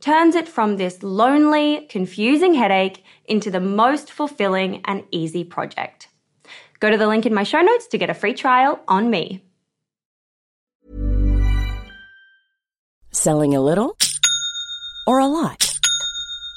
turns it from this lonely, confusing headache into the most fulfilling and easy project. Go to the link in my show notes to get a free trial on me. Selling a little or a lot?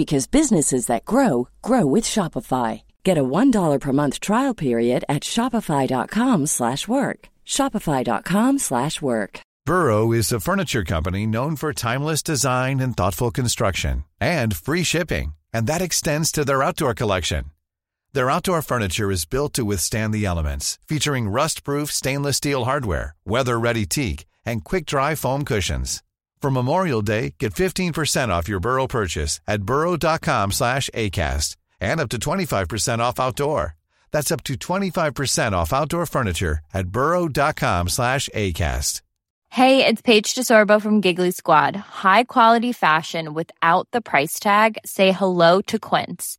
because businesses that grow grow with Shopify. Get a $1 per month trial period at Shopify.com slash work. Shopify.com slash work. Burrow is a furniture company known for timeless design and thoughtful construction and free shipping, and that extends to their outdoor collection. Their outdoor furniture is built to withstand the elements, featuring rust-proof stainless steel hardware, weather-ready teak, and quick-dry foam cushions. For Memorial Day, get 15% off your Burrow purchase at burrow.com slash ACAST and up to 25% off outdoor. That's up to 25% off outdoor furniture at burrow.com slash ACAST. Hey, it's Paige DeSorbo from Giggly Squad. High quality fashion without the price tag? Say hello to Quince.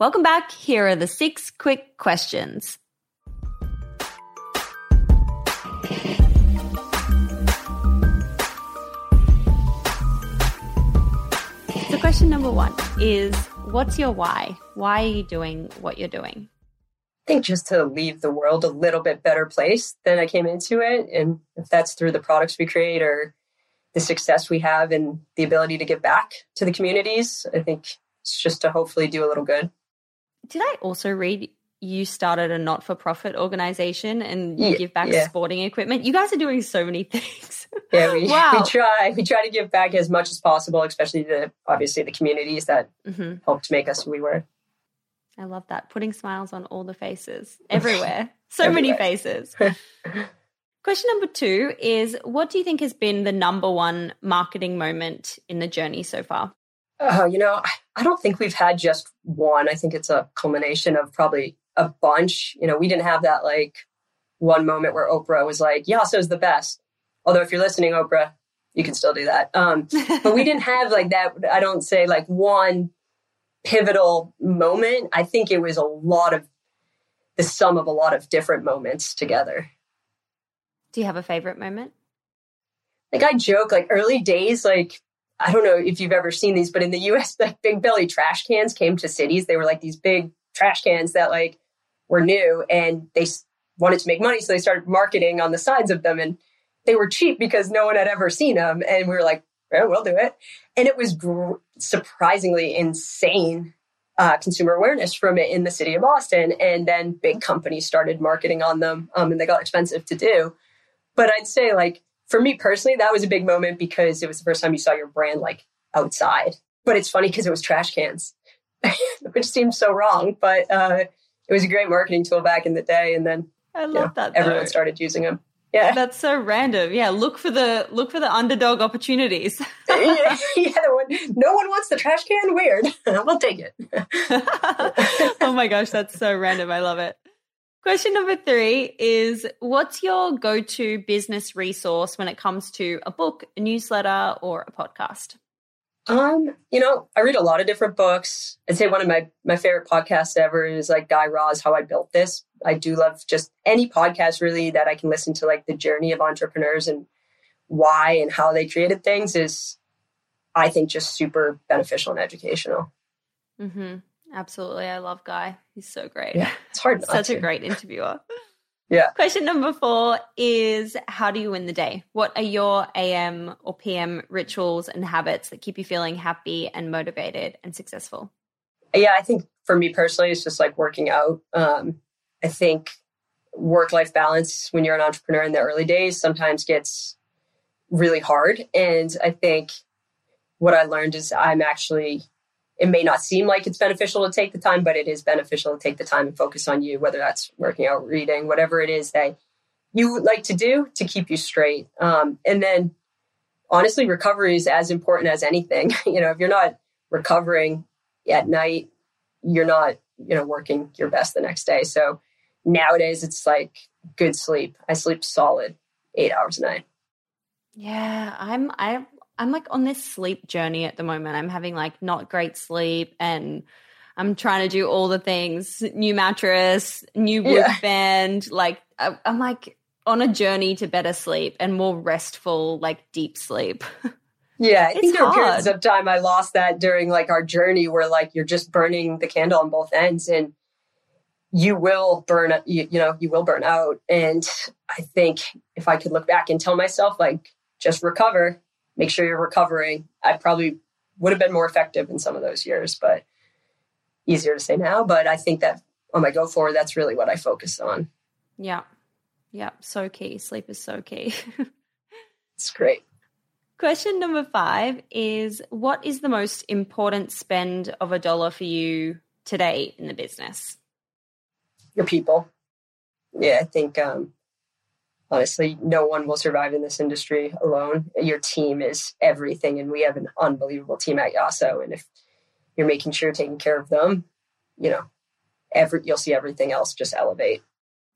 Welcome back. Here are the six quick questions. So, question number one is What's your why? Why are you doing what you're doing? I think just to leave the world a little bit better place than I came into it. And if that's through the products we create or the success we have and the ability to give back to the communities, I think it's just to hopefully do a little good. Did I also read you started a not for profit organization and you Yeah, give back yeah. sporting equipment. You guys are doing so many things. Yeah, we, Wow. we try. We try to give back as much as possible, especially to obviously the communities that hmm helped make us who we were. I love that. Putting smiles on all the faces everywhere. So many faces. Question number two is What do you think has been the number one marketing moment in the journey so far? Oh, you know, I- don't think we've had just one. I think it's a culmination of probably a bunch. You know, we didn't have that like one moment where Oprah was like, Yasso's the best. Although if you're listening, Oprah, you can still do that. Um, but we didn't have like that. I don't say like one pivotal moment. I think it was a lot of the sum of a lot of different moments together. Do you have a favorite moment? like I joke, like early days, like I don't know if you've ever seen these, but in the US, like big belly trash cans came to cities. They were like these big trash cans that like were new and they wanted to make money. So they started marketing on the sides of them and they were cheap because no one had ever seen them. And we were like, "Yeah, we'll do it. And it was gr- surprisingly insane uh, consumer awareness from it in the city of Boston. And then big companies started marketing on them um, and they got expensive to do. But I'd say like for me personally, that was a big moment because it was the first time you saw your brand like outside. But it's funny because it was trash cans, which seems so wrong, but uh, it was a great marketing tool back in the day. And then I you love know, that. everyone started using them. Yeah. That's so random. Yeah, look for the look for the underdog opportunities. yeah, yeah, one, no one wants the trash can. Weird. we'll take it. oh my gosh, that's so random. I love it. Question number three is What's your go to business resource when it comes to a book, a newsletter, or a podcast? Um, you know, I read a lot of different books. I'd say one of my my favorite podcasts ever is like Guy Raz, How I Built This. I do love just any podcast really that I can listen to, like the journey of entrepreneurs and why and how they created things is, I think, just super beneficial and educational. hmm Absolutely. I love Guy. He's so great. Yeah, it's hard. Such a great interviewer. Yeah. Question number four is How do you win the day? What are your AM or PM rituals and habits that keep you feeling happy and motivated and successful? yeah, I think for me personally, it's just like working out. Um, I think work life balance when you're an entrepreneur in the early days sometimes gets really hard. And I think what I learned is I'm actually, it may not seem like it's beneficial to take the time, but it is beneficial to take the time and focus on you, whether that's working out, reading, whatever it is that you like to do to keep you straight. Um, and then honestly, recovery is as important as anything. you know, if you're not recovering at night, you're not, you know, working your best the next day. So nowadays it's like good sleep. I sleep solid eight hours a night. Yeah, I'm I I'm like on this sleep journey at the moment. I'm having like not great sleep and I'm trying to do all the things, new mattress, new wood Yeah. band, like I, I'm like on a journey to better sleep and more restful like deep sleep. Yeah, I It's think there were periods of time I lost that during like our journey where like you're just burning the candle on both ends and you will burn you, you know you will burn out and I think if I could look back and tell myself like just recover, make sure you're recovering, I probably would have been more effective in some of those years, but easier to say now, but I think that on my go forward that's really what I focus on. yeah. Yeah, so key. Sleep is so key. It's great. Question number 5 is what is the most important spend of a dollar for you today in the business? your people. Yeah, I think um, honestly, no one will survive in this industry alone. Your team is everything, and we have an unbelievable team at Yasso. And if you're making sure you're taking care of them, you know, every you'll see everything else just elevate.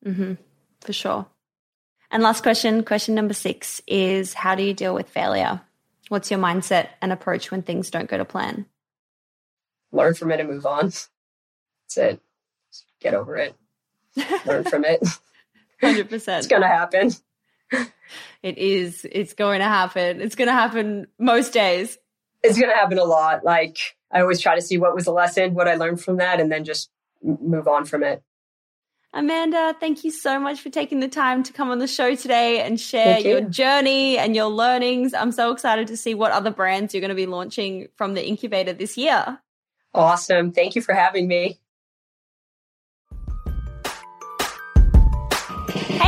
Mm-hmm. For sure. And last question, question number six is how do you deal with failure? What's your mindset and approach when things don't go to plan? Learn from it and move on. That's it. Just get over it. Learn from it. 100%. it's gonna happen. It is. It's going to happen. It's going to happen most days. It's gonna happen a lot. Like I always try to see what was the lesson, what I learned from that, and then just move on from it. Amanda, thank you so much for taking the time to come on the show today and share you. your journey and your learnings. I'm so excited to see what other brands you're going to be launching from the incubator this year. Awesome. Thank you for having me.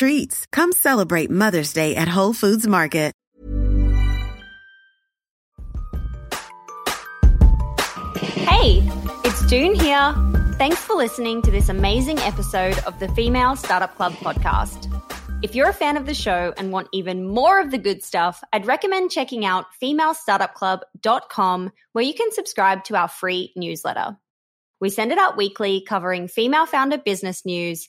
treats. Come celebrate Mother's Day at Whole Foods Market. Hey, it's Doone here. Thanks for listening to this amazing episode of the Female Startup Club podcast. If you're a fan of the show and want even more of the good stuff, I'd recommend checking out femalestartupclub.com where you can subscribe to our free newsletter. We send it out weekly covering female founder business news,